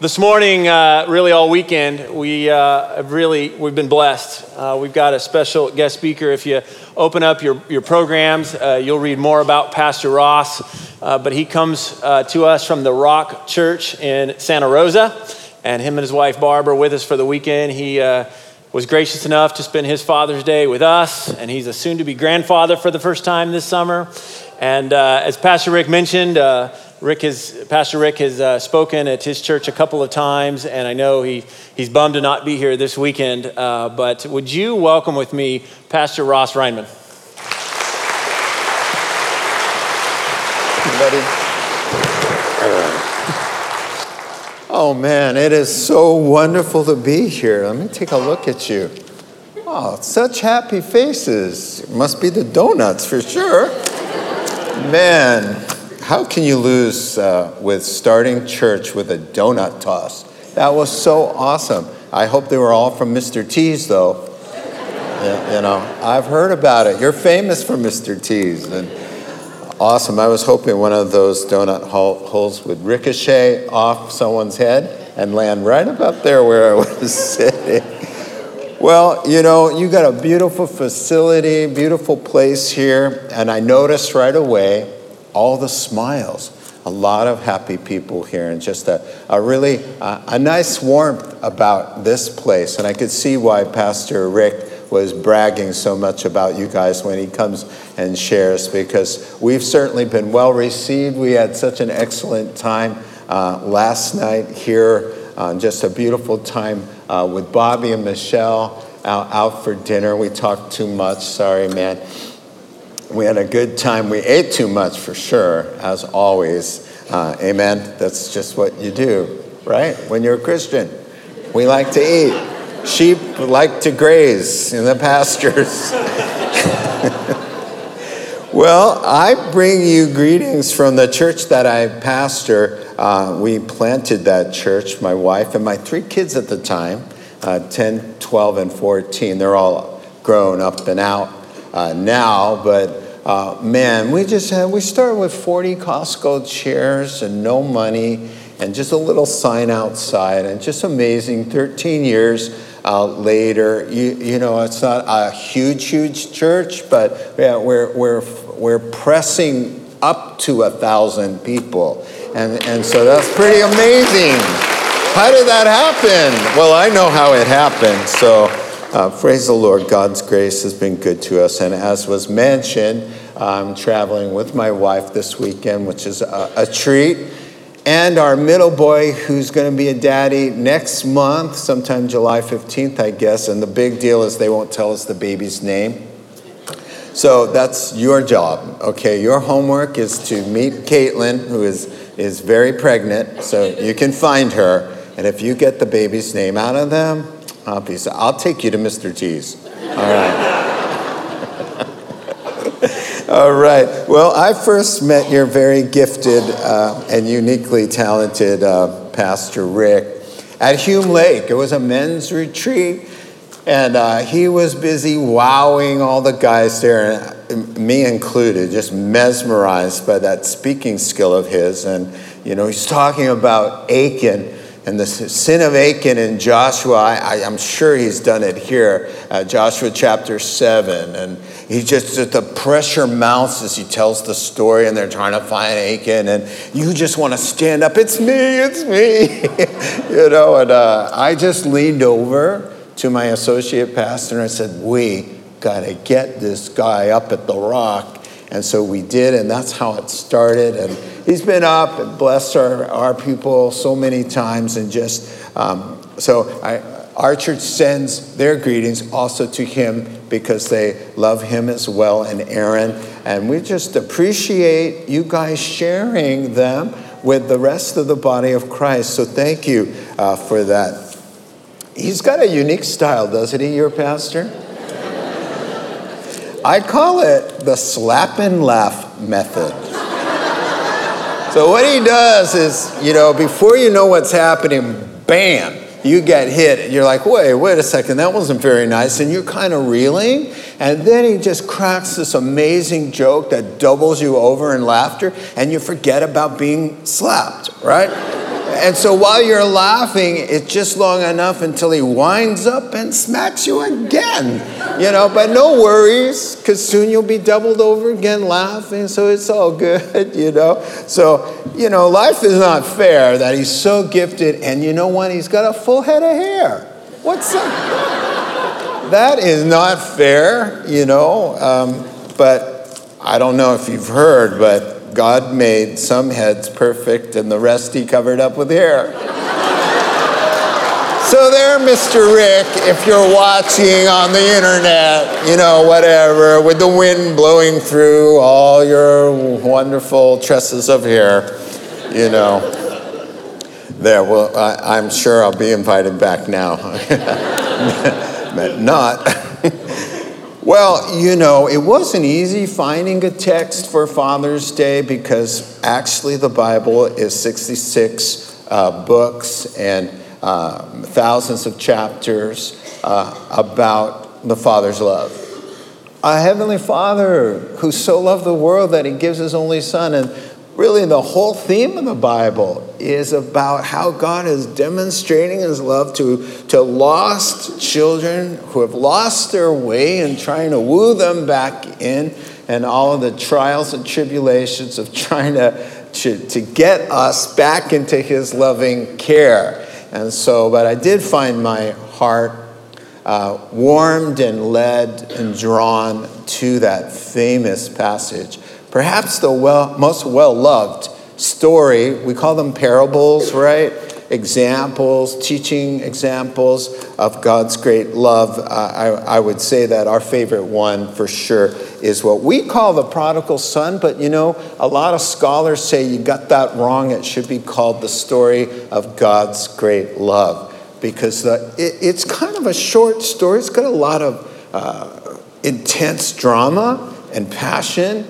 This morning, uh, really all weekend, we uh, have really we've been blessed. Uh, we've got a special guest speaker. If you open up your, your programs, uh, you'll read more about Pastor Ross. Uh, but he comes uh, to us from the Rock Church in Santa Rosa, and him and his wife Barbara with us for the weekend. He was gracious enough to spend his Father's Day with us, and he's a soon-to-be grandfather for the first time this summer. And as Pastor Rick mentioned Rick has, Pastor Rick has uh, spoken at his church a couple of times, and I know he, he's bummed to not be here this weekend. Uh, but would you welcome with me Pastor Ross Reinman? Buddy. Oh man, it is so wonderful to be here. Let me take a look at you. Oh, such happy faces. Must be the donuts for sure. Man, how can you lose uh, with starting church with a donut toss? That was so awesome. I hope they were all from Mr. T's, though. you, know, I've heard about it. You're famous for Mr. T's. And awesome. I was hoping one of those donut holes would ricochet off someone's head and land right about there where I was sitting. Well, you know, you got a beautiful facility, beautiful place here, and I noticed right away all the smiles. A lot of happy people here, and just a, a really uh, a nice warmth about this place. And I could see why Pastor Rick was bragging so much about you guys when he comes and shares, because we've certainly been well received. We had such an excellent time uh, last night here, uh, just a beautiful time uh, with Bobby and Michelle out, out for dinner. We talked too much, sorry, man. We had a good time. We ate too much for sure, as always. Uh, amen. That's just what you do, right? When you're a Christian, we like to eat. Sheep like to graze in the pastures. well, I bring you greetings from the church that I pastor. Uh, we planted that church, my wife and my three kids at the time uh, 10, 12, and 14. They're all grown up and out uh, now, but uh, man, we just had, we started with 40 Costco chairs and no money and just a little sign outside and just amazing. 13 years uh, later, you, you know, it's not a huge, huge church, but yeah, we're, we're, we're pressing up to a thousand people. And, and so that's pretty amazing. How did that happen? Well, I know how it happened. So, uh, praise the Lord, God's grace has been good to us. And as was mentioned, I'm traveling with my wife this weekend, which is a, a treat. And our middle boy, who's going to be a daddy next month, sometime July 15th, I guess. And the big deal is they won't tell us the baby's name. So that's your job, okay? Your homework is to meet Caitlin, who is, is very pregnant, so you can find her. And if you get the baby's name out of them, I'll, take you to Mr. T's. All right. All right. Well, I first met your very gifted uh, and uniquely talented uh, Pastor Rick at Hume Lake. It was a men's retreat, and uh, he was busy wowing all the guys there, me included, just mesmerized by that speaking skill of his. And, you know, he's talking about Achan and the sin of Achan in Joshua, I, am sure he's done it here, uh, Joshua chapter 7. And he just, just, the pressure mounts as he tells the story, and they're trying to find Achan. And you just want to stand up, it's me, it's me. you know, and uh, I just leaned over to my associate pastor and I said, We got to get this guy up at the rock and so we did, and that's how it started. And he's been up and blessed our, our people so many times. And just um, so I, our church sends their greetings also to him because they love him as well and Aaron. And we just appreciate you guys sharing them with the rest of the body of Christ. So thank you uh, for that. He's got a unique style, doesn't he, your pastor? I call it the slap and laugh method. So, what he does is, you know, before you know what's happening, bam, you get hit. You're like, wait, wait a second, that wasn't very nice. And you're kind of reeling. And then he just cracks this amazing joke that doubles you over in laughter, and you forget about being slapped, right? And so while you're laughing, it's just long enough until he winds up and smacks you again. You know, but no worries, because soon you'll be doubled over again laughing, so it's all good, you know. So, you know, life is not fair that he's so gifted, and you know what? He's got a full head of hair. What's that? that is not fair, you know. Um, but I don't know if you've heard, but God made some heads perfect and the rest he covered up with hair. so, there, Mr. Rick, if you're watching on the internet, you know, whatever, with the wind blowing through all your wonderful tresses of hair, you know. There, well, I, am sure I'll be invited back now. but not. Well, you know, it wasn't easy finding a text for Father's Day because actually the Bible is 66 uh, books and uh, thousands of chapters uh, about the Father's love. A Heavenly Father who so loved the world that He gives His only Son. And really, the whole theme of the Bible is about how God is demonstrating his love to, to lost children who have lost their way and trying to woo them back in, and all of the trials and tribulations of trying to, to, to get us back into his loving care. And so, but I did find my heart uh, warmed and led and drawn to that famous passage, perhaps the well, most well loved story. We call them parables, right? Examples, teaching examples of God's great love. Uh, I, I would say that our favorite one for sure is what we call the prodigal son, but you know, a lot of scholars say you got that wrong. It should be called the story of God's great love because the, it, it's kind of a short story. It's got a lot of uh, intense drama and passion,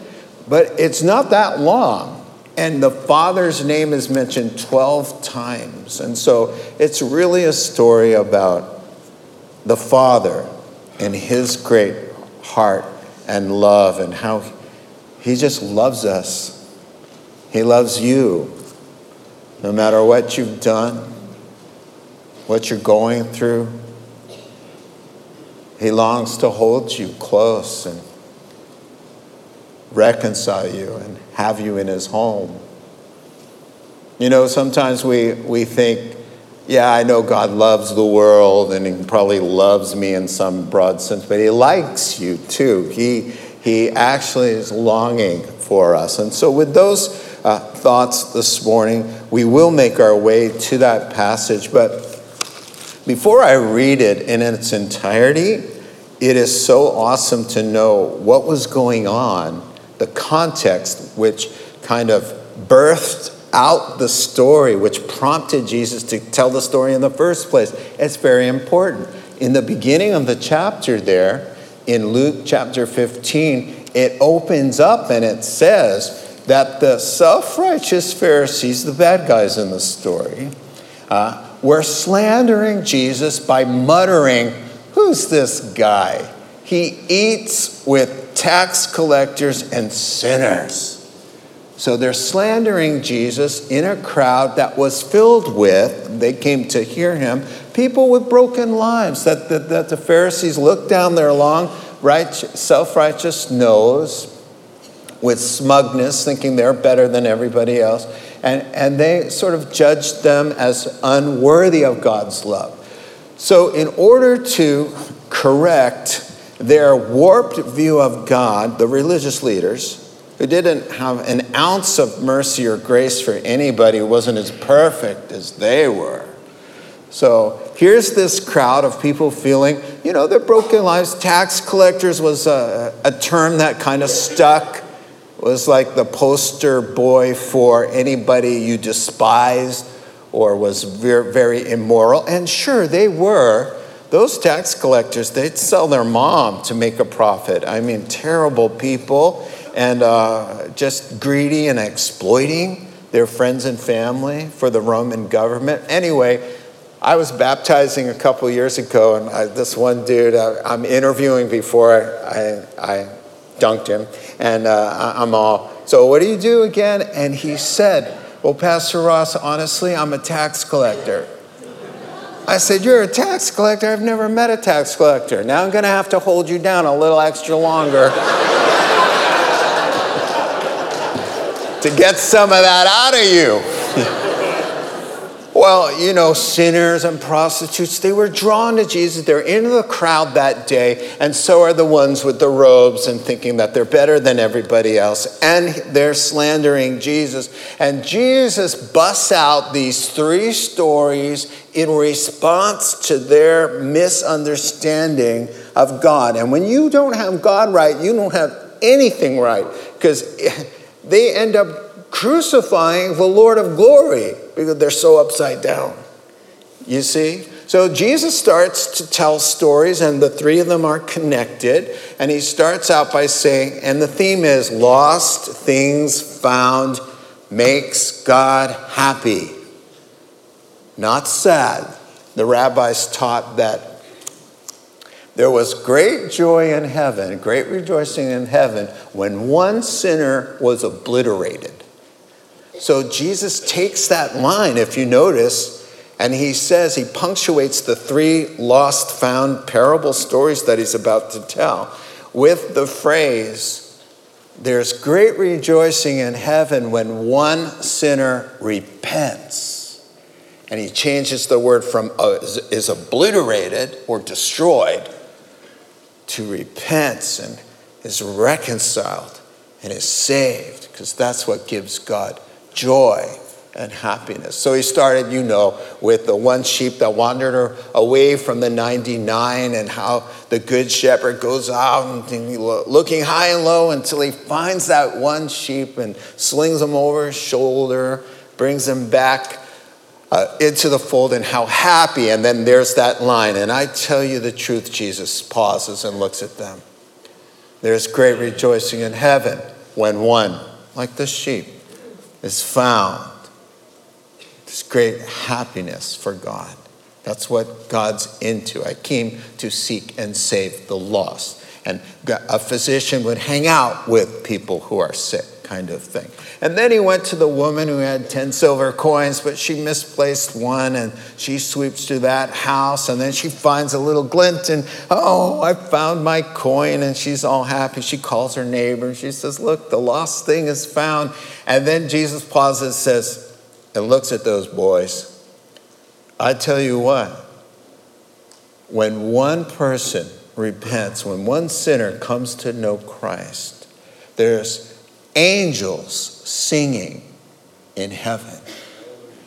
but it's not that long. And the Father's name is mentioned 12 times. And so it's really a story about the Father and his great heart and love and how he just loves us. He loves you no matter what you've done, what you're going through. He longs to hold you close and reconcile you and have you in his home. You know, sometimes we, we think, yeah, I know God loves the world and he probably loves me in some broad sense, but he likes you too. He, he actually is longing for us. And so, with those uh, thoughts this morning, we will make our way to that passage. But before I read it in its entirety, it is so awesome to know what was going on the context which kind of birthed out the story, which prompted Jesus to tell the story in the first place. It's very important. In the beginning of the chapter, there, in Luke chapter 15, it opens up and it says that the self righteous Pharisees, the bad guys in the story, uh, were slandering Jesus by muttering, Who's this guy? He eats with tax collectors and sinners. So they're slandering Jesus in a crowd that was filled with, they came to hear him, people with broken lives that, that, that the Pharisees looked down their long, right, self righteous nose with smugness, thinking they're better than everybody else. And, and they sort of judged them as unworthy of God's love. So, in order to correct their warped view of God, the religious leaders, who didn't have an ounce of mercy or grace for anybody who wasn't as perfect as they were. So here's this crowd of people feeling, you know, their broken lives. Tax collectors was a, a term that kind of stuck, was like the poster boy for anybody you despised or was very, very immoral. And sure, they were those tax collectors, they'd sell their mom to make a profit. I mean, terrible people and uh, just greedy and exploiting their friends and family for the Roman government. Anyway, I was baptizing a couple years ago, and I, this one dude, uh, I'm interviewing before I, I, I dunked him, and uh, I'm all, so what do you do again? And he said, Well, Pastor Ross, honestly, I'm a tax collector. I said, You're a tax collector? I've never met a tax collector. Now I'm going to have to hold you down a little extra longer to get some of that out of you. Well, you know, sinners and prostitutes, they were drawn to Jesus. They're in the crowd that day, and so are the ones with the robes and thinking that they're better than everybody else. And they're slandering Jesus. And Jesus busts out these three stories in response to their misunderstanding of God. And when you don't have God right, you don't have anything right, because they end up crucifying the Lord of glory because they're so upside down. You see? So Jesus starts to tell stories, and the three of them are connected. And he starts out by saying, and the theme is lost things found makes God happy, not sad. The rabbis taught that there was great joy in heaven, great rejoicing in heaven when one sinner was obliterated. So Jesus takes that line, if you notice, and he says, he punctuates the three lost found parable stories that he's about to tell with the phrase, There's great rejoicing in heaven when one sinner repents. And he changes the word from uh, is obliterated or destroyed to repents and is reconciled and is saved, because that's what gives God joy and happiness. So he started, you know, with the one sheep that wandered away from the 99 and how the good shepherd goes out and looking high and low until he finds that one sheep and slings him over his shoulder, brings him back uh, into the fold and how happy. And then there's that line. And I tell you the truth, Jesus pauses and looks at them. There's great rejoicing in heaven when one, like the sheep, is found. This great happiness for God. That's what God's into. I came to seek and save the lost. And a physician would hang out with people who are sick, kind of thing. And then he went to the woman who had 10 silver coins, but she misplaced one, and she sweeps through that house, and then she finds a little glint, and oh, I found my coin, and she's all happy. She calls her neighbor, and she says, Look, the lost thing is found. And then Jesus pauses, and says, and looks at those boys. I tell you what, when one person repents, when one sinner comes to know Christ, there's angels singing in heaven,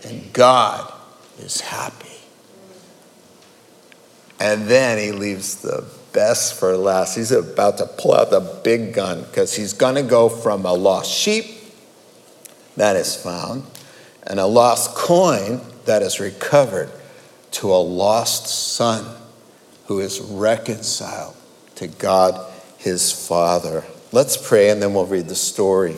and God is happy. And then he leaves the best for last. He's about to pull out the big gun because he's going to go from a lost sheep that is found and a lost coin that is recovered to a lost son who is reconciled to God his Father. Let's pray and then we'll read the story.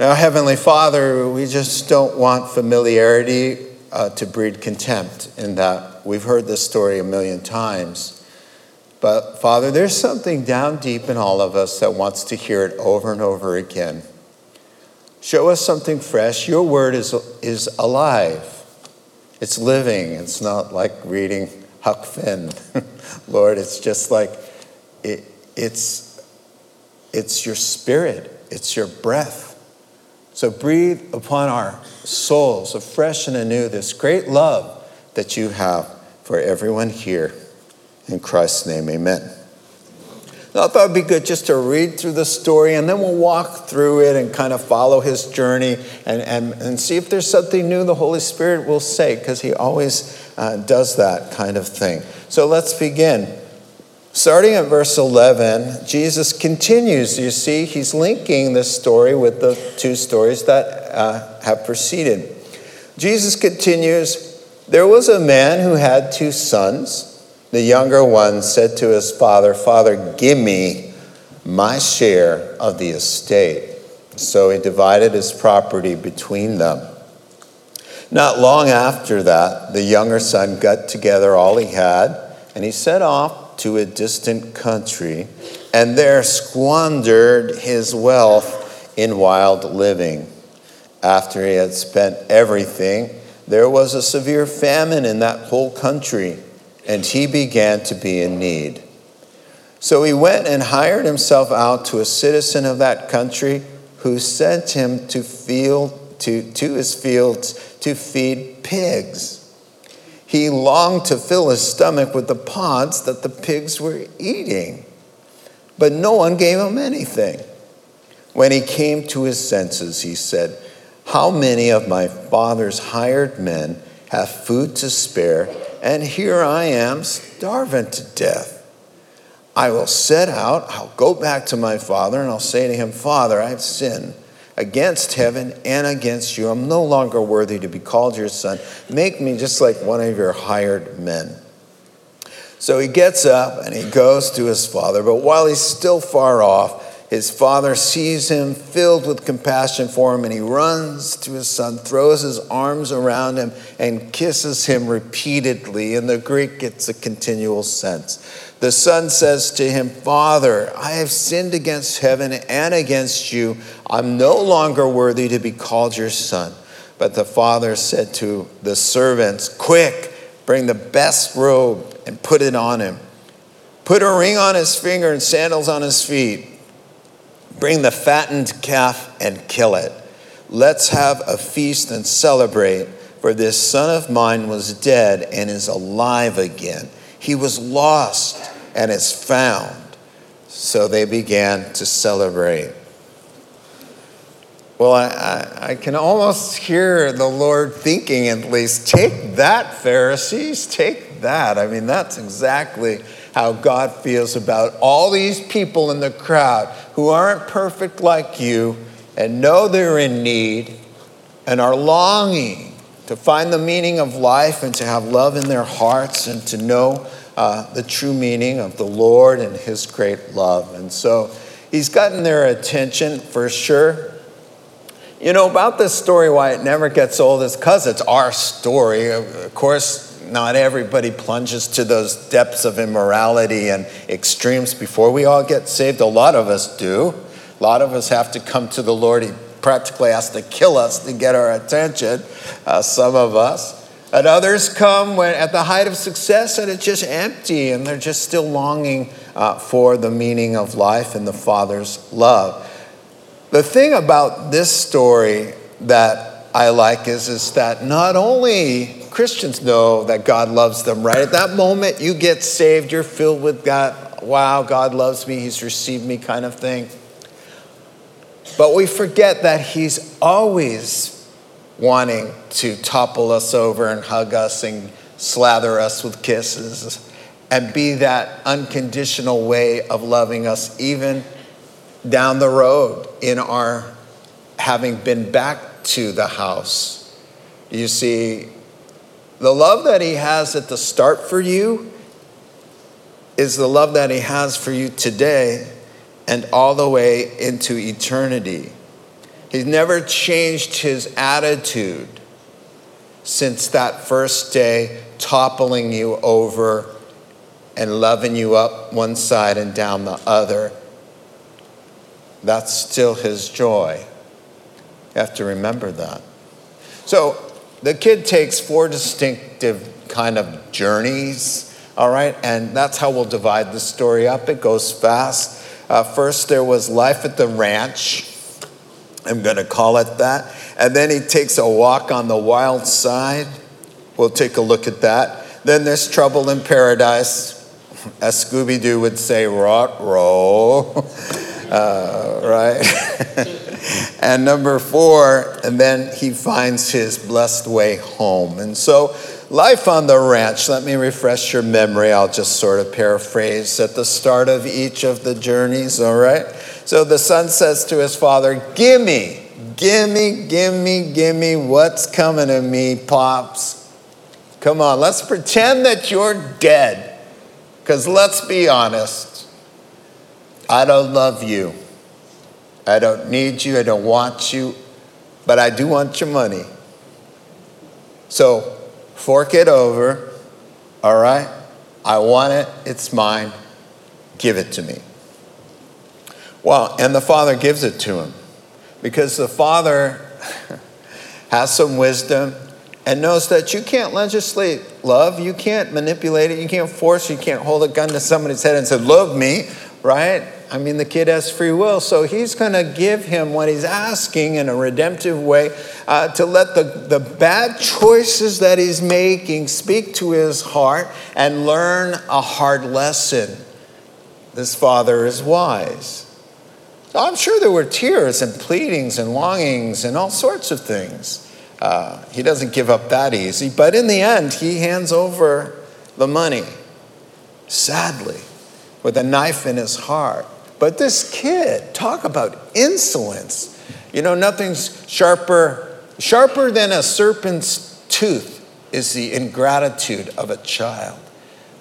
Now, Heavenly Father, we just don't want familiarity uh, to breed contempt in that we've heard this story a million times. But, Father, there's something down deep in all of us that wants to hear it over and over again. Show us something fresh. Your word is, is alive, it's living. It's not like reading Huck Finn. Lord, it's just like it, it's, it's your spirit, it's your breath. So breathe upon our souls afresh and anew this great love that you have for everyone here. In Christ's name, amen. I thought it'd be good just to read through the story and then we'll walk through it and kind of follow his journey and, and, and see if there's something new the Holy Spirit will say, because he always uh, does that kind of thing. So let's begin. Starting at verse 11, Jesus continues. You see, he's linking this story with the two stories that uh, have preceded. Jesus continues There was a man who had two sons. The younger one said to his father, Father, give me my share of the estate. So he divided his property between them. Not long after that, the younger son got together all he had and he set off to a distant country and there squandered his wealth in wild living. After he had spent everything, there was a severe famine in that whole country, and he began to be in need. So he went and hired himself out to a citizen of that country who sent him to, field, to, to his fields to feed pigs. He longed to fill his stomach with the pods that the pigs were eating, but no one gave him anything. When he came to his senses, he said, How many of my father's hired men have food to spare, and here I am starving to death? I will set out, I'll go back to my father, and I'll say to him, Father, I have sinned against heaven and against you. I'm no longer worthy to be called your son. Make me just like one of your hired men. So he gets up and he goes to his father, but while he's still far off, his father sees him filled with compassion for him, and he runs to his son, throws his arms around him, and kisses him repeatedly. In the Greek, it's a continual sense. The son says to him, Father, I have sinned against heaven and against you. I'm no longer worthy to be called your son. But the father said to the servants, Quick, bring the best robe and put it on him. Put a ring on his finger and sandals on his feet Bring the fattened calf and kill it. Let's have a feast and celebrate, for this son of mine was dead and is alive again. He was lost and is found. So they began to celebrate. Well, I, I, I, can almost hear the Lord thinking, at least, take that, Pharisees, take that. I mean, that's exactly how God feels about all these people in the crowd who aren't perfect like you and know they're in need and are longing to find the meaning of life and to have love in their hearts and to know uh, the true meaning of the Lord and His great love. And so He's gotten their attention for sure. You know, about this story, why it never gets old is because it's our story. Of course, not everybody plunges to those depths of immorality and extremes before we all get saved. A lot of us do. A lot of us have to come to the Lord. Practically has to kill us to get our attention, uh, some of us. And others come when, at the height of success and it's just empty and they're just still longing uh, for the meaning of life and the Father's love. The thing about this story that I like is, is that not only Christians know that God loves them, right? At that moment, you get saved, you're filled with God. Wow, God loves me, He's received me, kind of thing. But we forget that He's always wanting to topple us over and hug us and slather us with kisses and be that unconditional way of loving us, even down the road in our having been back to the house. You see, the love that He has at the start for you is the love that He has for you today and all the way into eternity. He's never changed His attitude since that first day, toppling you over and loving you up one side and down the other. That's still His joy. You have to remember that. So, the kid takes four distinctive kind of journeys, all right? And that's how we'll divide the story up. It goes fast. Uh, first, there was life at the ranch. I'm going to call it that. And then he takes a walk on the wild side. We'll take a look at that. Then there's trouble in paradise. As Scooby Doo would say, rot roll. Uh, right? and number four, and then he finds his blessed way home. And so, life on the ranch, let me refresh your memory. I'll just sort of paraphrase at the start of each of the journeys, all right? So the son says to his father, Gimme, gimme, gimme, gimme, what's coming to me, Pops? Come on, let's pretend that you're dead. Because let's be honest, I don't love you. I don't need you, I don't want you, but I do want your money. So fork it over, all right? I want it, it's mine, give it to me. Well, and the father gives it to him because the father, has some wisdom, and knows that you can't legislate love, you can't manipulate it, you can't force, you can't hold a gun to somebody's head and say, Love me, right? I mean, the kid has free will, so he's going to give him what he's asking in a redemptive way uh, to let the, the bad choices that he's making speak to his heart and learn a hard lesson. This father is wise. I'm sure there were tears and pleadings and longings and all sorts of things. Uh, he doesn't give up that easy, but in the end, he hands over the money, sadly, with a knife in his heart. But this kid, talk about insolence. You know, nothing's sharper, sharper than a serpent's tooth is the ingratitude of a child.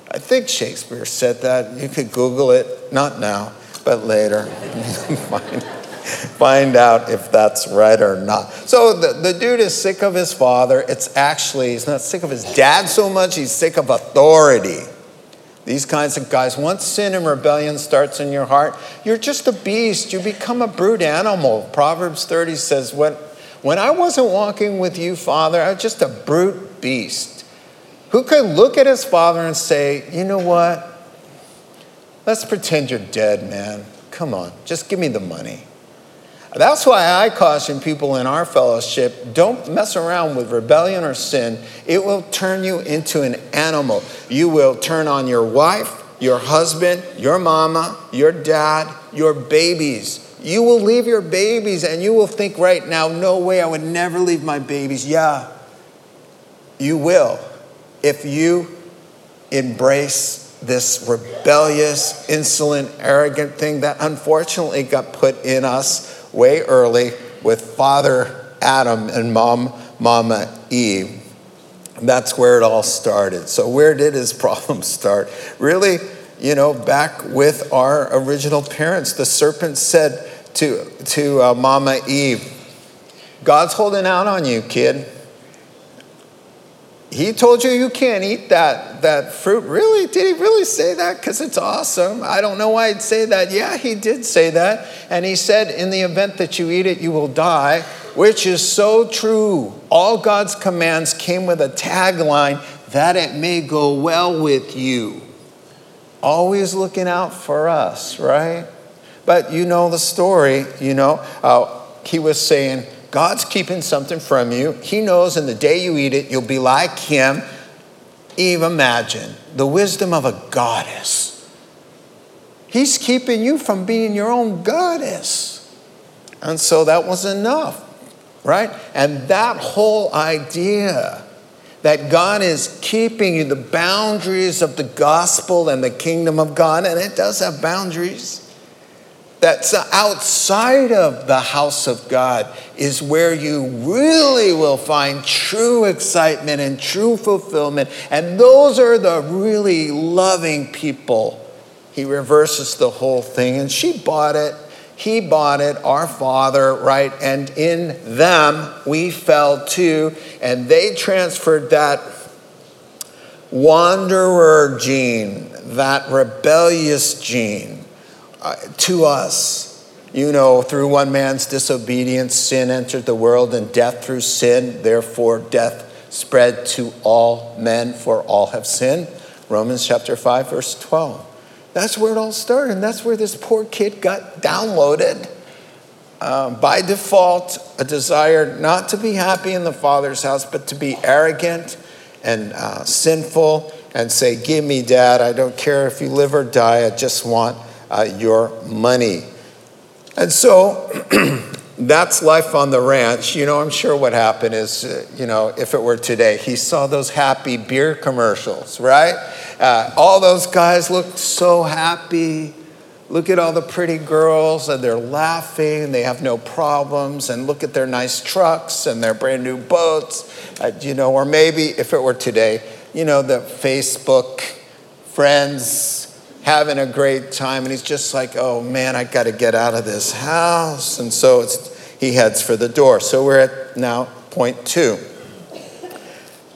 I think Shakespeare said that. You could Google it, not now, but later. find, find out if that's right or not. So the, the dude is sick of his father. It's actually, he's not sick of his dad so much, he's sick of authority. These kinds of guys, once sin and rebellion starts in your heart, you're just a beast. You become a brute animal. Proverbs 30 says, When, when I wasn't walking with you, Father, I was just a brute beast. Who could look at his father and say, You know what? Let's pretend you're dead, man. Come on, just give me the money. That's why I caution people in our fellowship don't mess around with rebellion or sin. It will turn you into an animal. You will turn on your wife, your husband, your mama, your dad, your babies. You will leave your babies and you will think right now, no way, I would never leave my babies. Yeah, you will if you embrace this rebellious, insolent, arrogant thing that unfortunately got put in us way early with Father Adam and Mom, Mama Eve. That's where it all started. So, where did his problem start? Really, you know, back with our original parents. The serpent said to, to uh, Mama Eve, God's holding out on you, kid. He told you you can't eat that, that fruit. Really? Did he really say that? Because it's awesome. I don't know why he'd say that. Yeah, he did say that. And he said, in the event that you eat it, you will die, which is so true. All God's commands came with a tagline that it may go well with you. Always looking out for us, right? But you know the story, you know. Uh, he was saying, God's keeping something from you. He knows in the day you eat it, you'll be like Him. Eve, imagine the wisdom of a goddess. He's keeping you from being your own goddess. And so that was enough, right? And that whole idea that God is keeping you, the boundaries of the gospel and the kingdom of God, and it does have boundaries that's outside of the house of God is where you really will find true excitement and true fulfillment. And those are the really loving people. He reverses the whole thing. And she bought it. He bought it, our Father, right? And in them we fell too. And they transferred that wanderer gene, that rebellious gene uh, to us. You know, through one man's disobedience, sin entered the world, and death through sin. Therefore, death spread to all men, for all have sinned. Romans chapter 5, verse 12. That's where it all started, and that's where this poor kid got downloaded. Um, by default, a desire not to be happy in the Father's house, but to be arrogant and uh, sinful and say, Give me, Dad, I don't care if you live or die, I just want uh, your money. And so that's life on the ranch. You know, I'm sure what happened is, uh, you know, if it were today, he saw those happy beer commercials, right? Uh, all those guys looked so happy. Look at all the pretty girls, and they're laughing, they have no problems, and look at their nice trucks and their brand new boats. Uh, you know, or maybe if it were today, you know, the Facebook friends having a great time, and he's just like, oh man, I got to get out of this house. And so he heads for the door. So we're at now point two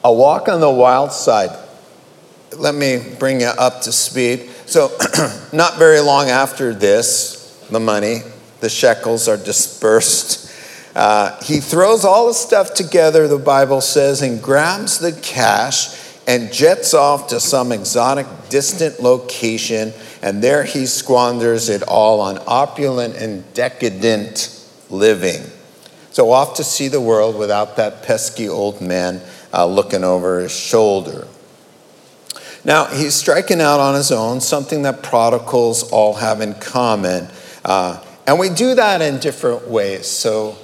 a walk on the wild side. Let me bring you up to speed. So, not very long after this, the money, the shekels are dispersed. Uh, he throws all the stuff together, the Bible says, and grabs the cash and jets off to some exotic, distant location. And there he squanders it all on opulent and decadent living. So off to see the world without that pesky old man uh, looking over his shoulder. Now, he's striking out on his own, something that prodigals all have in common. Uh, and we do that in different ways. So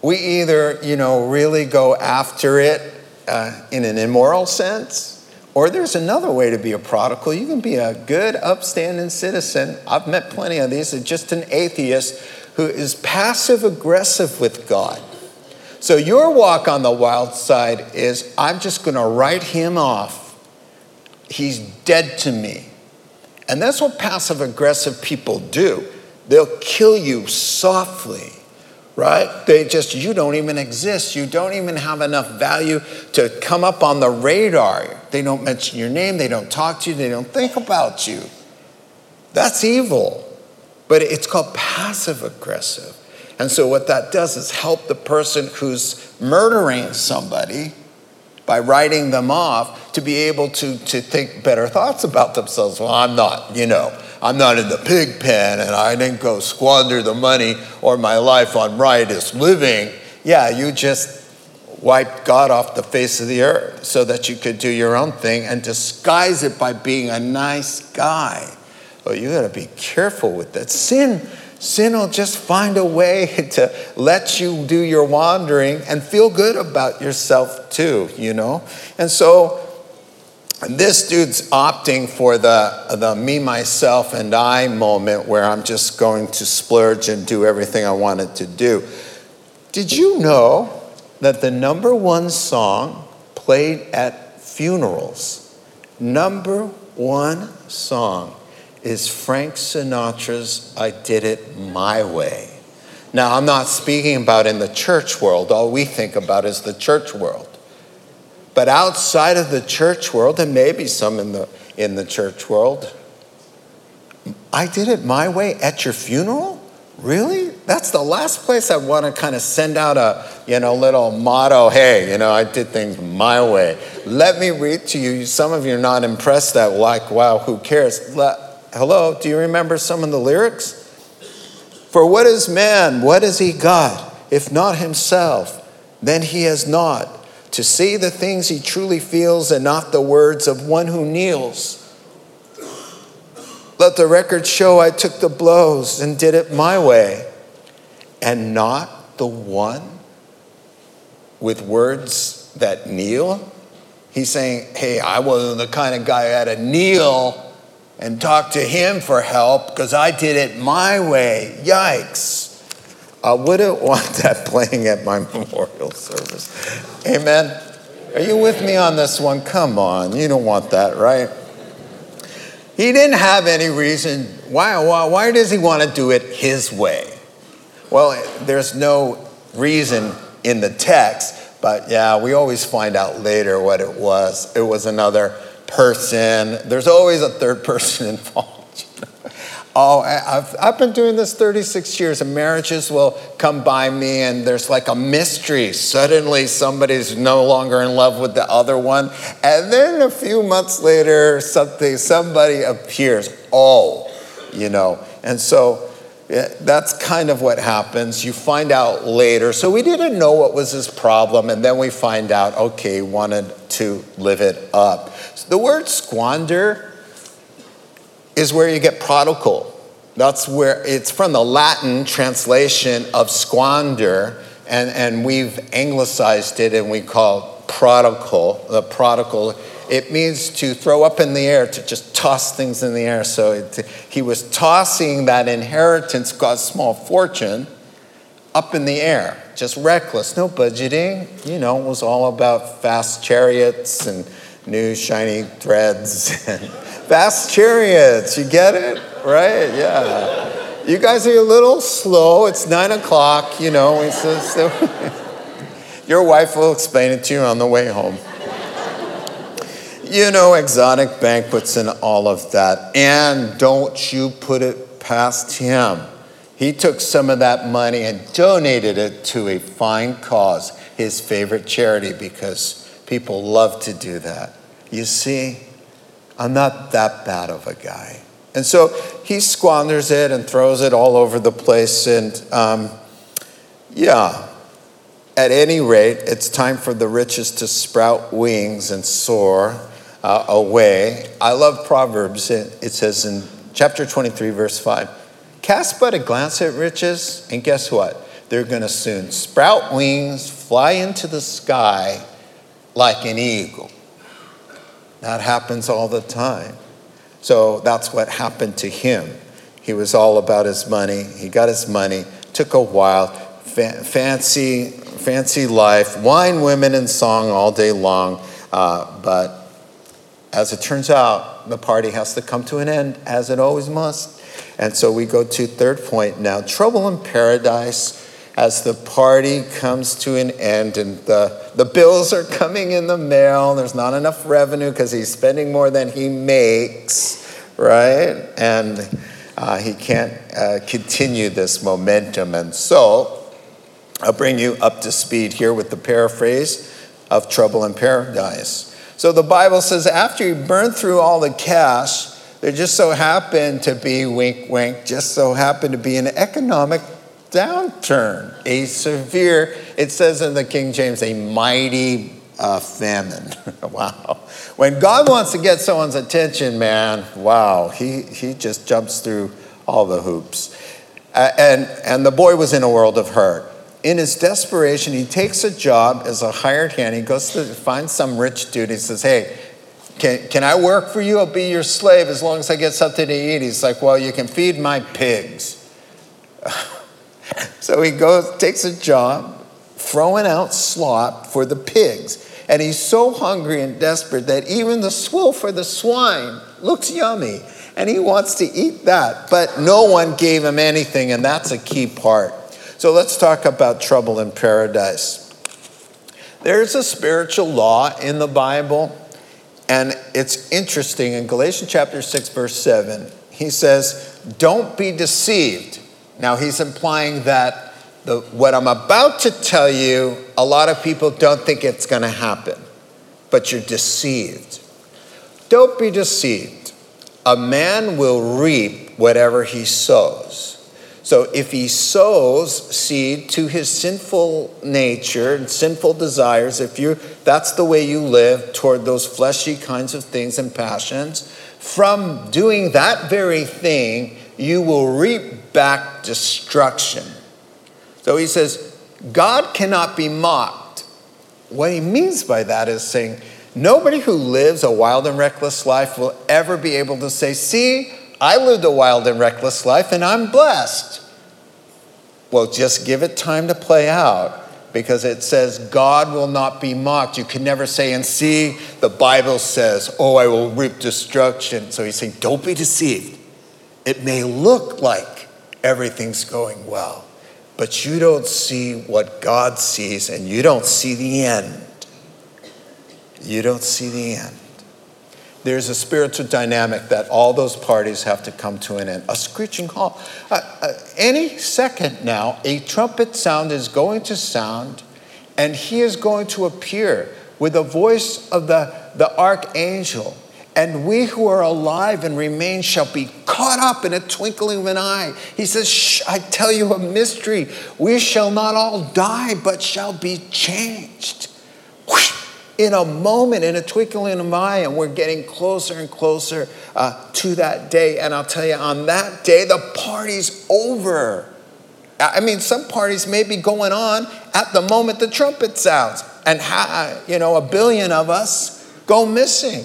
we either, you know, really go after it uh, in an immoral sense, or there's another way to be a prodigal. You can be a good, upstanding citizen. I've met plenty of these, just an atheist who is passive aggressive with God. So your walk on the wild side is I'm just going to write him off. He's dead to me. And that's what passive aggressive people do. They'll kill you softly, right? They just, you don't even exist. You don't even have enough value to come up on the radar. They don't mention your name. They don't talk to you. They don't think about you. That's evil but it's called passive aggressive. And so, what that does is help the person who's murdering somebody by writing them off to be able to, to think better thoughts about themselves. Well, I'm not, you know, I'm not in the pig pen and I didn't go squander the money or my life on riotous living. Yeah, you just wiped God off the face of the earth so that you could do your own thing and disguise it by being a nice guy. Oh, you got to be careful with that. Sin, sin will just find a way to let you do your wandering and feel good about yourself too, you know? And so this dude's opting for the, the me, myself, and I moment where I'm just going to splurge and do everything I wanted to do. Did you know that the number one song played at funerals, number one song is Frank Sinatra's I Did It My Way. Now, I'm not speaking about in the church world. All we think about is the church world. But outside of the church world, and maybe some in the, in the church world, I did it my way at your funeral? Really? That's the last place I want to kind of send out a, you know, little motto, hey, you know, I did things my way. Let me read to you. Some of you are not impressed that, like, wow, who cares? Let, Hello, do you remember some of the lyrics? For what is man? What is he God? If not himself, then he has not. To say the things he truly feels and not the words of one who kneels. Let the record show I took the blows and did it my way, and not the one with words that kneel. He's saying, Hey, I wasn't the kind of guy who had to kneel and talk to him for help because I did it my way. Yikes. I wouldn't want that playing at my memorial service. Amen. Are you with me on this one? Come on. You don't want that, right? He didn't have any reason. Why, why, why does he want to do it his way? Well, there's no reason in the text, but yeah, we always find out later what it was. It was another person. There's always a third person involved. Oh, I've, I've been doing this 36 years, and marriages will come by me, and there's like a mystery. Suddenly, somebody's no longer in love with the other one, and then a few months later, something somebody appears. Oh, you know, and so eh, that's kind of what happens. You find out later. So we didn't know what was his problem, and then we find out, okay, wanted to live it up. The word squander is where you get prodigal. That's where it's from the Latin translation of squander, and, and we've anglicized it and we call prodigal, the prodigal. It means to throw up in the air, to just toss things in the air. So it, he was tossing that inheritance, God's small fortune, up in the air, just reckless, no budgeting. You know, it was all about fast chariots and new shiny threads and fast chariots. You get it? Right? Yeah. You guys are a little slow. It's nine o'clock, you know. So, so your wife will explain it to you on the way home. You know, exotic banquets and all of that. And don't you put it past him. he took some of that money and donated it to a fine cause, his favorite charity, because people love to do that. You see, I'm not that bad of a guy. And so he squanders it and throws it all over the place. And um, yeah, at any rate, it's time for the riches to sprout wings and soar uh, away. I love Proverbs. It, it says in chapter 23, verse 5 Cast but a glance at riches, and guess what? They're going to soon sprout wings, fly into the sky like an eagle. That happens all the time. So that's what happened to him. He was all about his money. He got his money, took a while, fa- fancy, fancy life, wine, women, and song all day long. Uh, but as it turns out, the party has to come to an end, as it always must. And so we go to third point now trouble in paradise as the party comes to an end and the, the bills are coming in the mail. There's not enough revenue because he's spending more than he makes, right? And uh, he can't uh, continue this momentum. And so I'll bring you up to speed here with the paraphrase of Trouble in Paradise. So the Bible says after he burned through all the cash, there just so happened to be, wink, wink, just so happened to be an economic downturn, a severe, it says in the King James, a mighty uh, famine. wow. When God wants to get someone's attention, man, wow, he, he just jumps through all the hoops. Uh, and, and the boy was in a world of hurt. In his desperation, he takes a job as a hired hand. He goes to find some rich dude. He says, Hey, can, can I work for you? I'll be your slave as long as I get something to eat. He's like, Well, you can feed my pigs. So he goes, takes a job throwing out slop for the pigs. And he's so hungry and desperate that even the swill for the swine looks yummy. And he wants to eat that. But no one gave him anything, and that's a key part. So let's talk about trouble in paradise. There's a spiritual law in the Bible, and it's interesting. In Galatians chapter 6, verse 7, he says, Don't be deceived. Now, he's implying that the, what I'm about to tell you, a lot of people don't think it's going to happen, but you're deceived. Don't be deceived. A man will reap whatever he sows. So if he sows seed to his sinful nature and sinful desires, if you that's the way you live toward those fleshy kinds of things and passions, from doing that very thing, you will reap back destruction. So he says, God cannot be mocked. What he means by that is saying, nobody who lives a wild and reckless life will ever be able to say, See, I lived a wild and reckless life and I'm blessed. Well, just give it time to play out because it says God will not be mocked. You can never say, and see, the Bible says, oh, I will reap destruction. So he's saying, don't be deceived. It may look like everything's going well, but you don't see what God sees and you don't see the end. You don't see the end. There's a spiritual dynamic that all those parties have to come to an end. A screeching halt. Uh, uh, any second now, a trumpet sound is going to sound, and he is going to appear with the voice of the, the archangel and we who are alive and remain shall be caught up in a twinkling of an eye. He says, Shh, I tell you a mystery. We shall not all die, but shall be changed. In a moment, in a twinkling of an eye, and we're getting closer and closer uh, to that day. And I'll tell you, on that day, the party's over. I mean, some parties may be going on at the moment the trumpet sounds, and you know, a billion of us go missing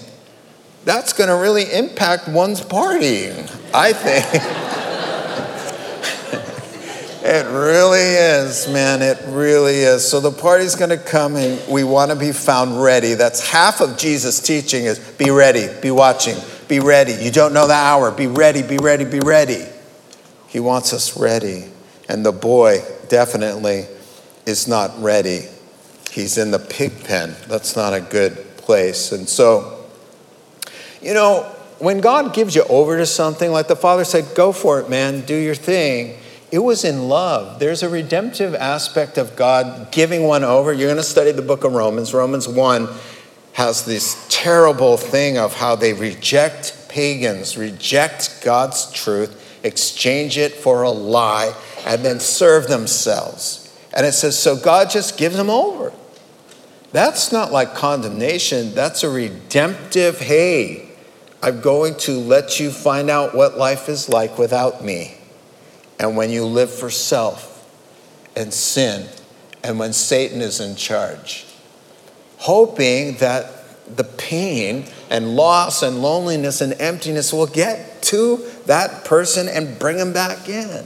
that's going to really impact one's partying, I think. it really is, man. It really is. So the party's going to come and we want to be found ready. That's half of Jesus' teaching is be ready, be watching, be ready. You don't know the hour. Be ready, be ready, be ready. He wants us ready. And the boy definitely is not ready. He's in the pig pen. That's not a good place. And so you know, when God gives you over to something, like the Father said, go for it, man, do your thing. it was in love. There's a redemptive aspect of God giving one over. You're going to study the book of Romans. Romans 1 has this terrible thing of how they reject pagans, reject God's truth, exchange it for a lie, and then serve themselves. And it says, so God just gives them over. That's not like condemnation, that's a redemptive, hey, I'm going to let you find out what life is like without me. And when you live for self and sin, and when Satan is in charge, hoping that the pain and loss and loneliness and emptiness will get to that person and bring him back in.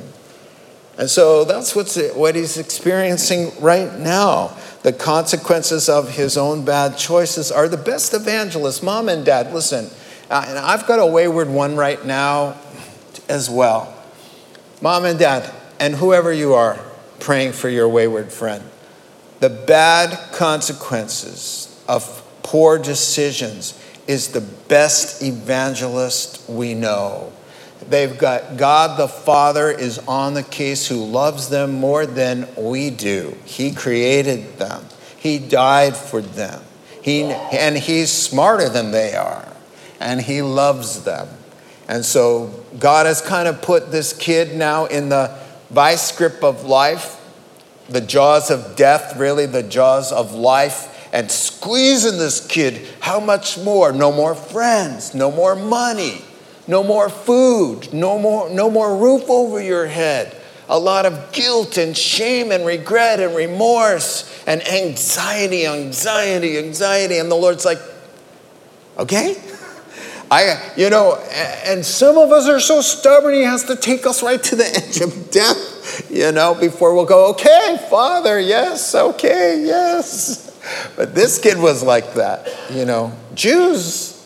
And so that's what's, what he's experiencing right now. The consequences of his own bad choices are the best evangelist. Mom and dad, listen, uh, and I've got a wayward one right now as well. Mom and dad, and whoever you are praying for your wayward friend, the bad consequences of poor decisions is the best evangelist we know. They've got God the Father is on the case who loves them more than we do. He created them, He died for them. He, and He's smarter than they are, and He loves them. And so God has kind of put this kid now in the vice grip of life, the jaws of death, really, the jaws of life, and squeezing this kid. How much more? No more friends, no more money no more food, no more, no more roof over your head, a lot of guilt and shame and regret and remorse and anxiety, anxiety, anxiety. And the Lord's like, okay? I, you know, and some of us are so stubborn, He has to take us right to the edge of death, you know, before we'll go, okay, Father, yes, okay, yes. But this kid was like that, you know. Jews,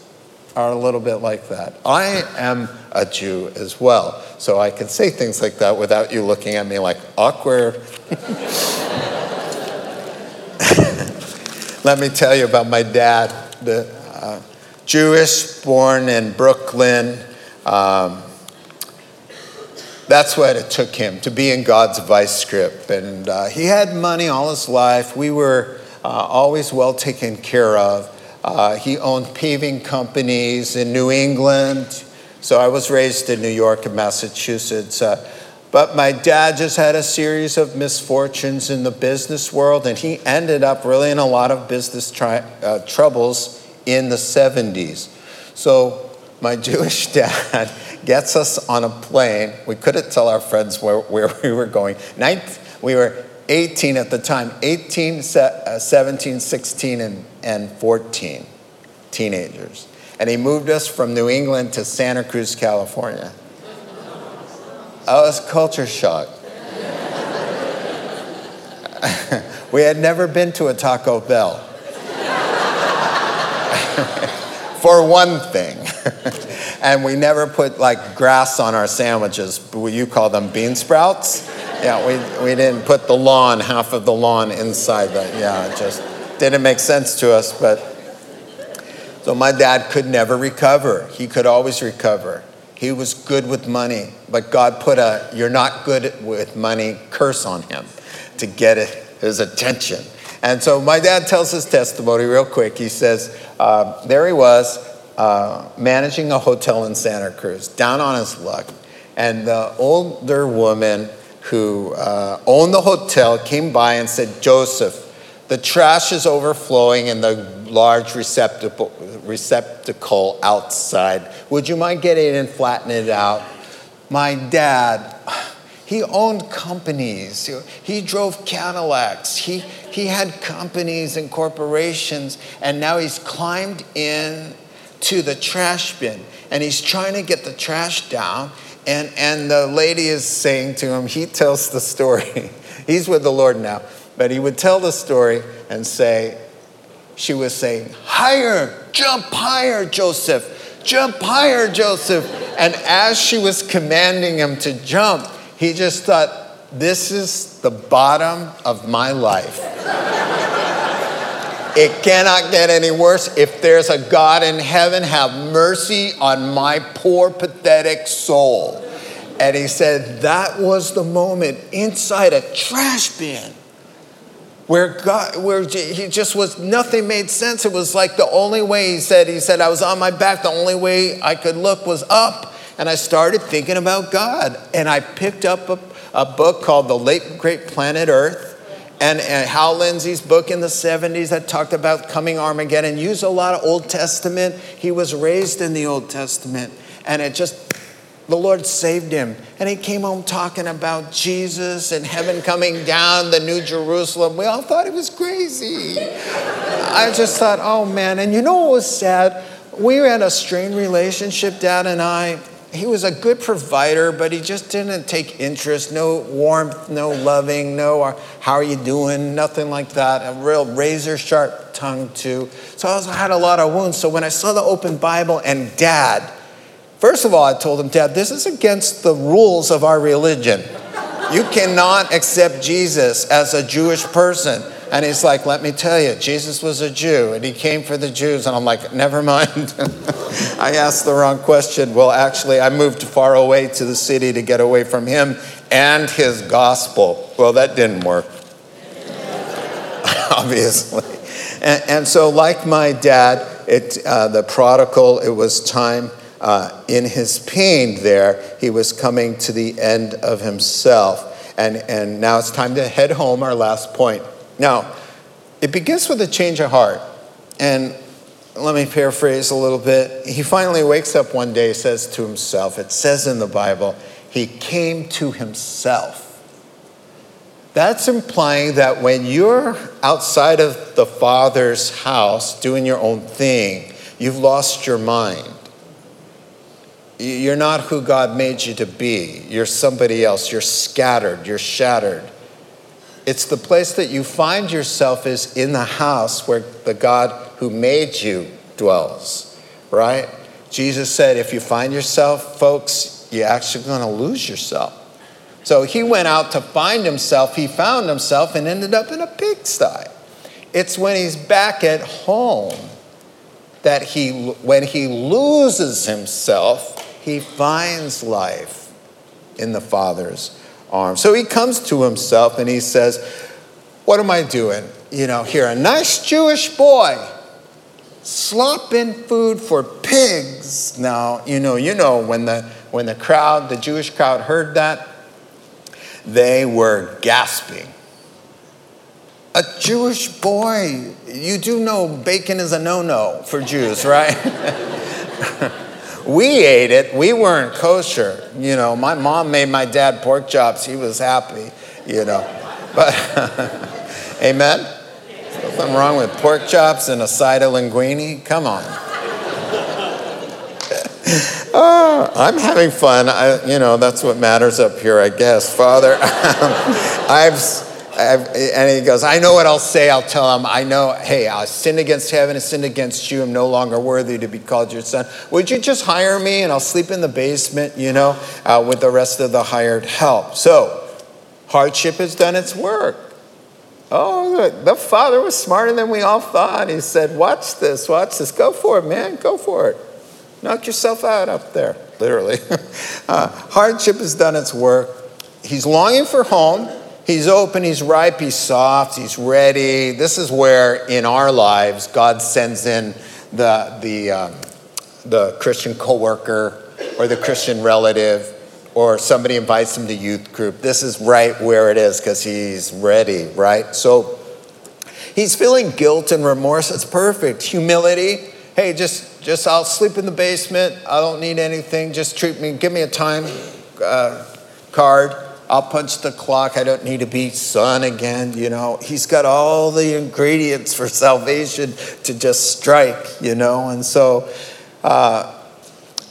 are a little bit like that. I am a Jew as well, so I can say things like that without you looking at me like awkward. Let me tell you about my dad, the uh, Jewish, born in Brooklyn. Um, that's what it took him to be in God's vice grip. And uh, he had money all his life. We were uh, always well taken care of. Uh, he owned paving companies in New England. So I was raised in New York and Massachusetts. Uh, but my dad just had a series of misfortunes in the business world, and he ended up really in a lot of business tri- uh, troubles in the 70s. So my Jewish dad gets us on a plane. We couldn't tell our friends where, where we were going. Ninth, we were 18 at the time, 18, uh, 17, 16, and, and 14 teenagers. And he moved us from New England to Santa Cruz, California. I was culture shock. we had never been to a Taco Bell. For one thing. and we never put like grass on our sandwiches. You call them bean sprouts? Yeah, we, we didn't put the lawn, half of the lawn inside the, yeah, it just didn't make sense to us. But so my dad could never recover. He could always recover. He was good with money, but God put a you're not good with money curse on him to get his attention. And so my dad tells his testimony real quick. He says, uh, there he was uh, managing a hotel in Santa Cruz, down on his luck. And the older woman who uh, owned the hotel came by and said, Joseph, the trash is overflowing in the large receptacle, receptacle outside. Would you mind getting it and flattening it out? My dad, he owned companies. He drove Cadillacs. He, he had companies and corporations, and now he's climbed in to the trash bin and he's trying to get the trash down and, and the lady is saying to him, he tells the story. He's with the Lord now, but he would tell the story and say, she was saying, Higher, jump higher, Joseph, jump higher, Joseph. And as she was commanding him to jump, he just thought, This is the bottom of my life. It cannot get any worse. If there's a God in heaven, have mercy on my poor, pathetic soul. And he said that was the moment inside a trash bin where God, where he just was, nothing made sense. It was like the only way he said, he said, I was on my back. The only way I could look was up. And I started thinking about God. And I picked up a, a book called The Late Great Planet Earth. And, and Hal Lindsey's book in the 70s that talked about coming Armageddon used a lot of Old Testament. He was raised in the Old Testament. And it just the Lord saved him. And he came home talking about Jesus and heaven coming down, the New Jerusalem. We all thought he was crazy. I just thought, oh man. And you know what was sad? We had a strained relationship, Dad and I. He was a good provider, but he just didn't take interest. No warmth, no loving, no uh, how are you doing, nothing like that. A real razor sharp tongue, too. So I, I had a lot of wounds. So when I saw the open Bible and Dad, First of all, I told him, Dad, this is against the rules of our religion. You cannot accept Jesus as a Jewish person. And he's like, Let me tell you, Jesus was a Jew and he came for the Jews. And I'm like, Never mind. I asked the wrong question. Well, actually, I moved far away to the city to get away from him and his gospel. Well, that didn't work, obviously. And, and, so, like my dad, it, uh, the prodigal, it was time uh, in his pain there, he was coming to the end of himself. And, and now it's time to head home, our last point. Now, it begins with a change of heart. And let me paraphrase a little bit. He finally wakes up one day, says to himself, it says in the Bible, he came to himself. That's implying that when you're outside of the Father's house doing your own thing, you've lost your mind. You're not who God made you to be. You're somebody else. You're scattered. You're shattered. It's the place that you find yourself is in the house where the God who made you dwells, right? Jesus said, if you find yourself, folks, you're actually going to lose yourself. So he went out to find himself. He found himself and ended up in a pigsty. It's when he's back at home that he, when he loses himself, he finds life in the Father's arms. So he comes to himself and he says, What am I doing? You know, here, a nice Jewish boy slopping food for pigs. Now, you know, you know, when the when the crowd, the Jewish crowd heard that, they were gasping. A Jewish boy, you do know bacon is a no-no for Jews, right? We ate it. We weren't kosher. You know, my mom made my dad pork chops. He was happy, you know. But, amen? Nothing wrong with pork chops and a side of linguine. Come on. oh, I'm having fun. I, you know, that's what matters up here, I guess. Father, I've and he goes, I know what I'll say. I'll tell him, I know, hey, I sinned against heaven and sinned against you. I'm no longer worthy to be called your son. Would you just hire me and I'll sleep in the basement, you know, uh, with the rest of the hired help? So, hardship has done its work. Oh, the father was smarter than we all thought. He said, Watch this, watch this. Go for it, man. Go for it. Knock yourself out up there, literally. uh, hardship has done its work. He's longing for home. He's open, he's ripe, he's soft, he's ready. This is where in our lives God sends in the, the, um, the Christian coworker or the Christian relative or somebody invites him to youth group. This is right where it is because he's ready, right? So he's feeling guilt and remorse. It's perfect. Humility. Hey, just just I'll sleep in the basement. I don't need anything. Just treat me. Give me a time uh, card. I'll punch the clock. I don't need to be son again. You know, he's got all the ingredients for salvation to just strike, you know. And so uh,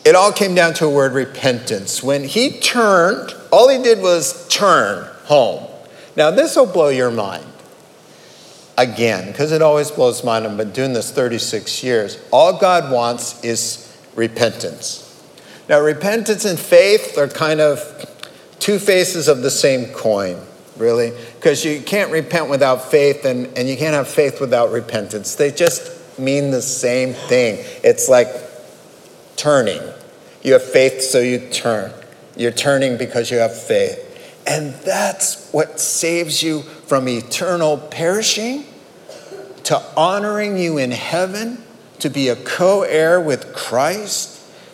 it all came down to a word repentance. When he turned, all he did was turn home. Now, this will blow your mind again, because it always blows mine. I've been doing this 36 years. All God wants is repentance. Now, repentance and faith are kind of two faces of the same coin, really, because you can't repent without faith and, and you can't have faith without repentance. They just mean the same thing. It's like turning. You have faith, so you turn. You're turning because you have faith. And that's what saves you from eternal perishing to honoring you in heaven, to be a co heir with Christ,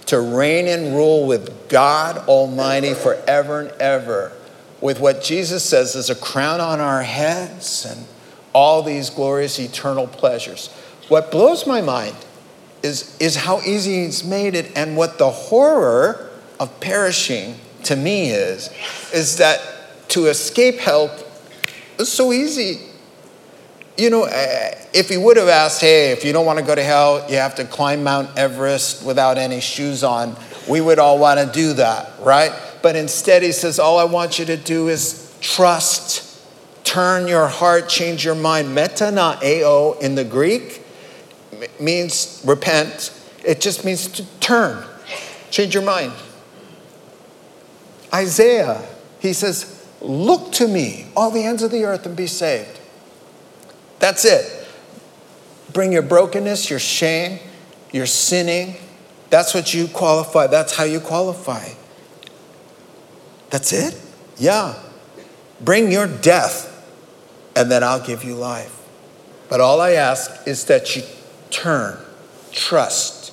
to reign and rule with God Almighty forever and ever, with what Jesus says is a crown on our heads and all these glorious eternal pleasures. What blows my mind is, is how easy He's made it, and what the horror of perishing to me is, is that to escape hell is so easy. You know, eh, if he would have asked, hey, if you don't want to go to hell, you have to climb Mount Everest without any shoes on, we would all want to do that, right? But instead, he says, all I want you to do is trust, turn your heart, change your mind. Metanoeo in the Greek means repent, it just means to turn, change your mind. Isaiah, he says, Look to me, all the ends of the earth, and be saved. That's it. Bring your brokenness, your shame, your sinning. That's what you qualify. That's how you qualify. That's it? Yeah. Bring your death, and then I'll give you life. But all I ask is that you turn, trust.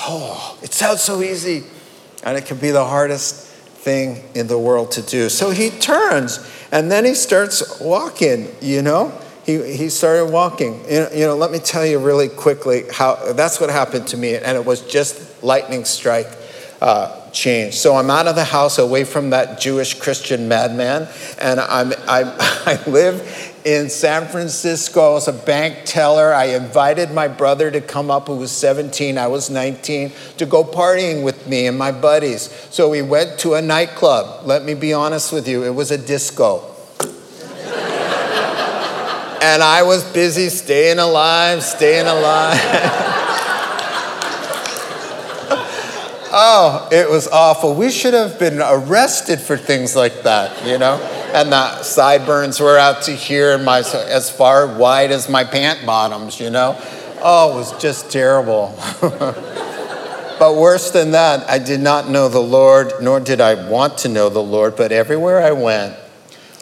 Oh, it sounds so easy, and it can be the hardest thing in the world to do. So he turns and then he starts walking, you know? He, he started walking. You know, let me tell you really quickly how that's what happened to me, and it was just lightning strike uh, change. So I'm out of the house, away from that Jewish Christian madman, and I'm, I'm, I live in San Francisco. I was a bank teller. I invited my brother to come up, who was 17, I was 19, to go partying with me and my buddies. So we went to a nightclub. Let me be honest with you, it was a disco. And I was busy staying alive, staying alive. Oh, it was awful. We should have been arrested for things like that, you know? And the sideburns were out to here and my as far wide as my pant bottoms, you know? Oh, it was just terrible. but worse than that, I did not know the Lord, nor did I want to know the Lord, but everywhere I went,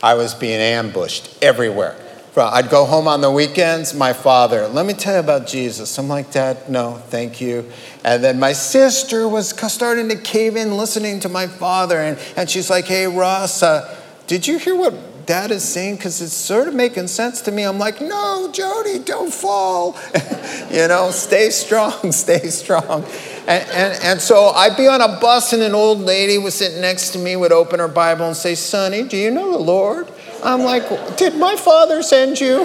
I was being ambushed everywhere. I'd go home on the weekends, my father, let me tell you about Jesus. I'm like, Dad, no, thank you. And then my sister was starting to cave in listening to my father, and, and she's like, Hey, Ross, uh, did you hear what dad is saying? Because it's sort of making sense to me. I'm like, No, Jody, don't fall. you know, stay strong, stay strong. And, and, and so I'd be on a bus, and an old lady was sitting next to me, would open her Bible and say, Sonny, do you know the Lord? I'm like, did my father send you?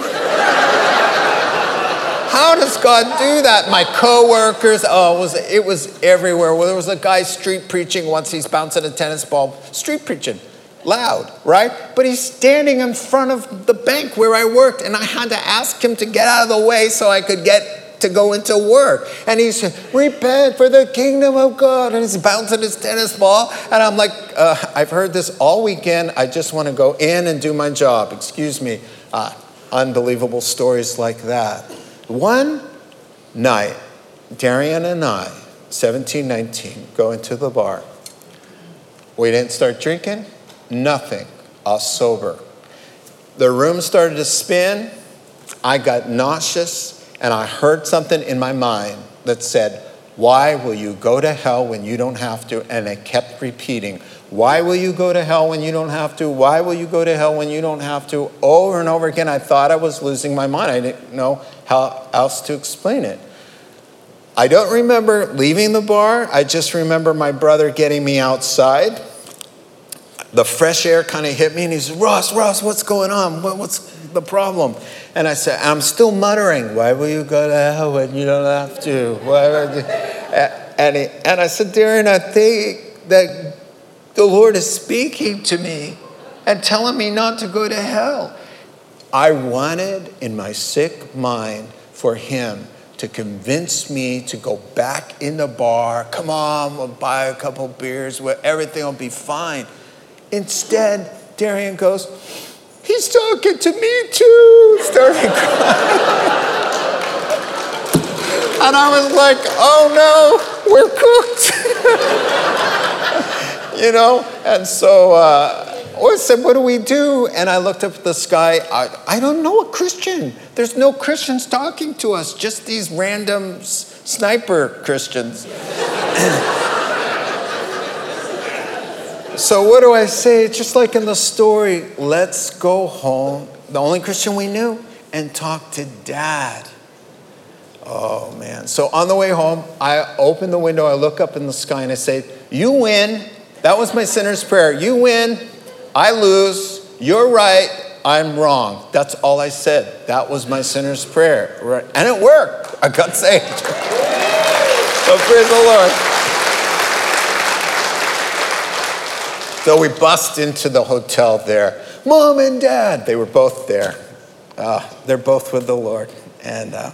How does God do that? My coworkers, oh, it was, it was everywhere. Well, there was a guy street preaching once, he's bouncing a tennis ball, street preaching, loud, right? But he's standing in front of the bank where I worked, and I had to ask him to get out of the way so I could get to go into work. And he's repent for the kingdom of God. And he's bouncing his tennis ball. And I'm like, uh, I've heard this all weekend. I just want to go in and do my job. Excuse me. Uh, unbelievable stories like that. One night, Darian and I, 17, 19, go into the bar. We didn't start drinking, nothing, all sober. The room started to spin. I got nauseous and I heard something in my mind that said, Why will you go to hell when you don't have to? And it kept repeating, Why will you go to hell when you don't have to? Why will you go to hell when you don't have to? Over and over again, I thought I was losing my mind. I didn't know how else to explain it. I don't remember leaving the bar. I just remember my brother getting me outside. The fresh air kind of hit me, and he said, Ross, Ross, what's going on? What's the problem? And I said, I'm still muttering, why will you go to hell when you don't have to? And, he, and I said, Darren, I think that the Lord is speaking to me and telling me not to go to hell. I wanted in my sick mind for him to convince me to go back in the bar. Come on, we'll buy a couple beers, where everything will be fine. Instead, Darian goes, He's talking to me too. Started crying. and I was like, oh no, we're cooked. you know? And so uh, I said, What do we do? And I looked up at the sky. I, I don't know a Christian. There's no Christians talking to us, just these random s- sniper Christians. so, what do I say? Just like in the story, let's go home, the only Christian we knew, and talk to dad. Oh man. So on the way home, I open the window, I look up in the sky, and I say, You win. That was my sinner's prayer. You win, I lose, you're right, I'm wrong. That's all I said. That was my sinner's prayer. And it worked. I got saved. so praise the Lord. So we bust into the hotel there. Mom and dad, they were both there. Uh, they're both with the Lord. And uh,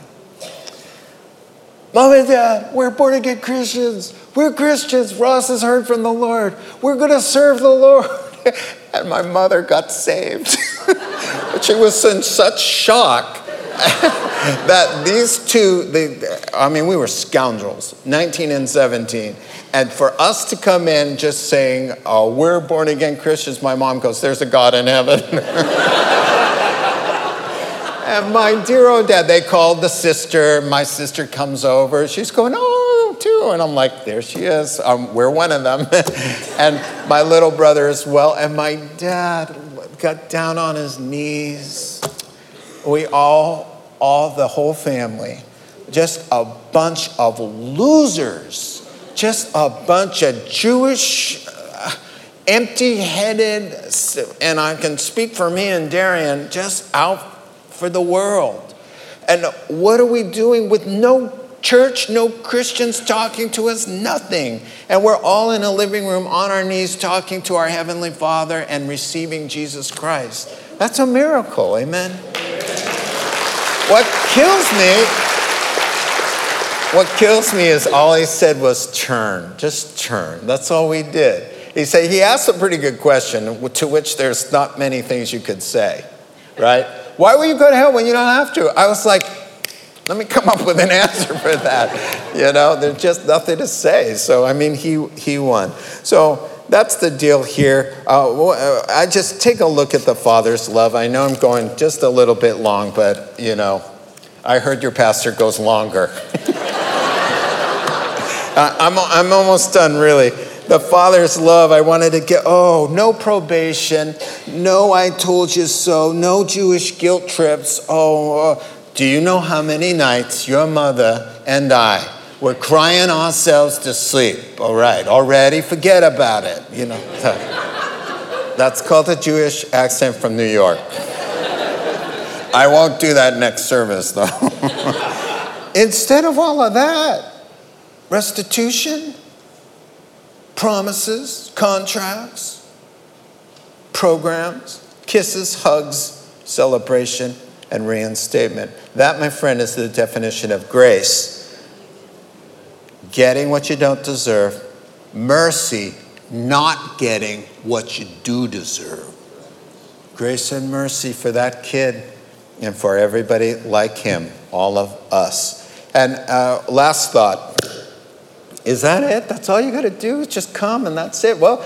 Mom and Dad, we're born again Christians. We're Christians. Ross has heard from the Lord. We're going to serve the Lord. And my mother got saved. But she was in such shock that these two, they, I mean, we were scoundrels, 19 and 17. And for us to come in just saying, oh, we're born again Christians, my mom goes, there's a God in heaven. And my dear old dad, they called the sister. My sister comes over. She's going, oh, too. And I'm like, there she is. Um, we're one of them. and my little brother as well. And my dad got down on his knees. We all, all the whole family, just a bunch of losers, just a bunch of Jewish, uh, empty headed, and I can speak for me and Darian, just out for the world. And what are we doing with no church, no Christians talking to us? Nothing. And we're all in a living room on our knees talking to our Heavenly Father and receiving Jesus Christ. That's a miracle, amen? What kills me, what kills me is all he said was turn, just turn. That's all we did. He said, he asked a pretty good question to which there's not many things you could say, right? Why will you go to hell when you don't have to? I was like, let me come up with an answer for that. You know, there's just nothing to say. So, I mean, he, he won. So, that's the deal here. Uh, I just take a look at the Father's love. I know I'm going just a little bit long, but, you know, I heard your pastor goes longer. I'm, I'm almost done, really the Father's love, I wanted to get, oh, no probation, no I told you so, no Jewish guilt trips. Oh, uh, do you know how many nights your mother and I were crying ourselves to sleep? All right, already forget about it, you know. That's called a Jewish accent from New York. I won't do that next service, though. Instead of all of that, restitution, promises, contracts, programs, kisses, hugs, celebration, and reinstatement. That, my friend, is the definition of grace. Getting what you don't deserve, mercy, not getting what you do deserve. Grace and mercy for that kid and for everybody like him, all of us. And uh, last thought is that it? That's all you got to do? Just come and that's it? Well,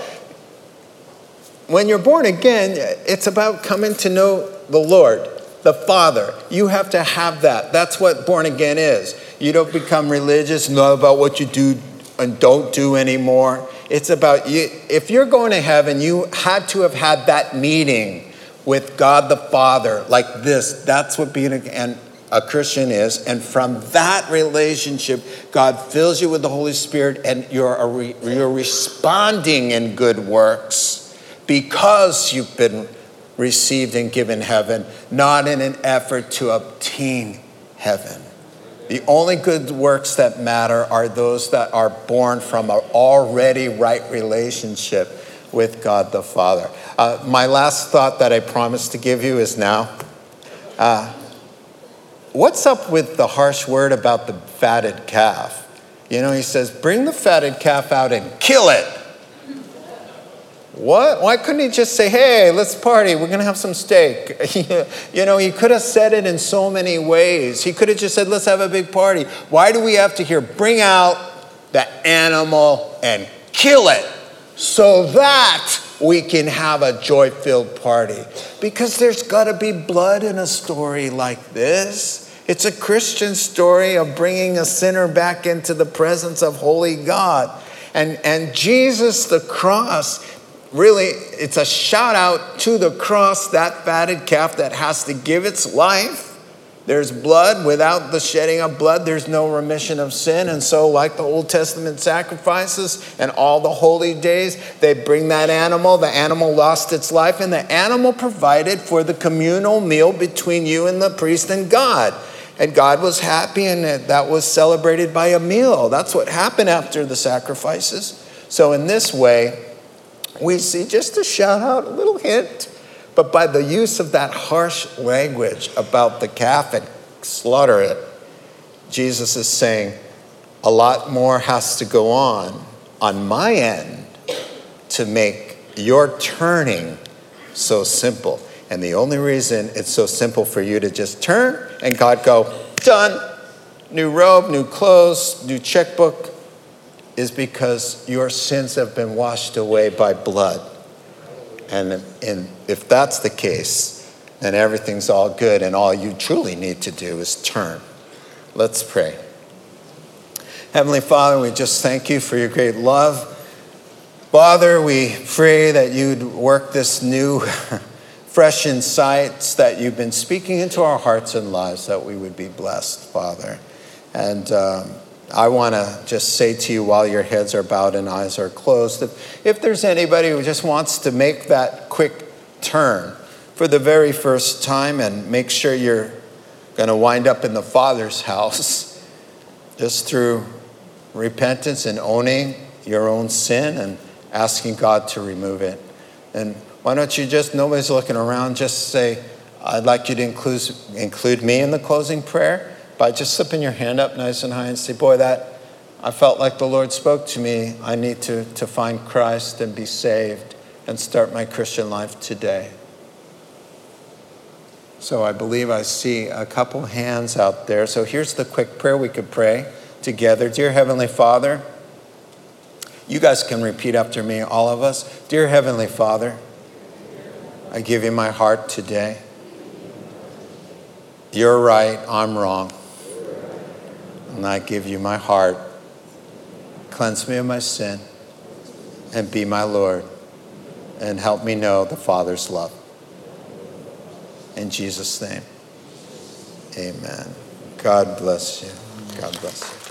when you're born again, it's about coming to know the Lord, the Father. You have to have that. That's what born again is. You don't become religious, not about what you do and don't do anymore. It's about you. If you're going to heaven, you had to have had that meeting with God the Father like this. That's what being and a Christian is. And from that relationship, God fills you with the Holy Spirit and you're, re, you're responding in good works because you've been received and given heaven, not in an effort to obtain heaven. The only good works that matter are those that are born from an already right relationship with God the Father. Uh, my last thought that I promised to give you is now. Uh, what's up with the harsh word about the fatted calf? You know, he says, bring the fatted calf out and kill it. What? Why couldn't he just say, hey, let's party, we're gonna have some steak? you know, he could have said it in so many ways. He could have just said, let's have a big party. Why do we have to hear, bring out the animal and kill it? so that we can have a joy filled party. Because there's got to be blood in a story like this. It's a Christian story of bringing a sinner back into the presence of holy God. And, and Jesus, the cross, really, it's a shout out to the cross, that fatted calf that has to give its life there's blood. Without the shedding of blood, there's no remission of sin. And so, like the Old Testament sacrifices and all the holy days, they bring that animal. The animal lost its life, and the animal provided for the communal meal between you and the priest and God. And God was happy, and that was celebrated by a meal. That's what happened after the sacrifices. So, in this way, we see just a shout out, a little hint but by the use of that harsh language about the calf and slaughter it, Jesus is saying a lot more has to go on on my end to make your turning so simple. And the only reason it's so simple for you to just turn and God go, done, new robe, new clothes, new checkbook, is because your sins have been washed away by blood. And, and if that's the case, then everything's all good, and all you truly need to do is turn. Let's pray. Heavenly Father, we just thank you for your great love. Father, we pray that you'd work this new, fresh insights that you've been speaking into our hearts and lives, that we would be blessed, Father. And um, I want to just say to you while your heads are bowed and eyes are closed if, if there's anybody who just wants to make that quick turn for the very first time and make sure you're going to wind up in the Father's house just through repentance and owning your own sin and asking God to remove it. And why don't you just, nobody's looking around, just say, I'd like you to include, include me in the closing prayer by just slipping your hand up nice and high and say, Boy, that I felt like the Lord spoke to me. I need to, to find Christ and be saved and start my Christian life today. So I believe I see a couple hands out there. So here's the quick prayer we could pray together. Dear Heavenly Father, you guys can repeat after me, all of us. Dear Heavenly Father, I give you my heart today. You're right, I'm wrong and I give you my heart. Cleanse me of my sin and be my Lord and help me know the Father's love. In Jesus' name, amen. God bless you. God bless you.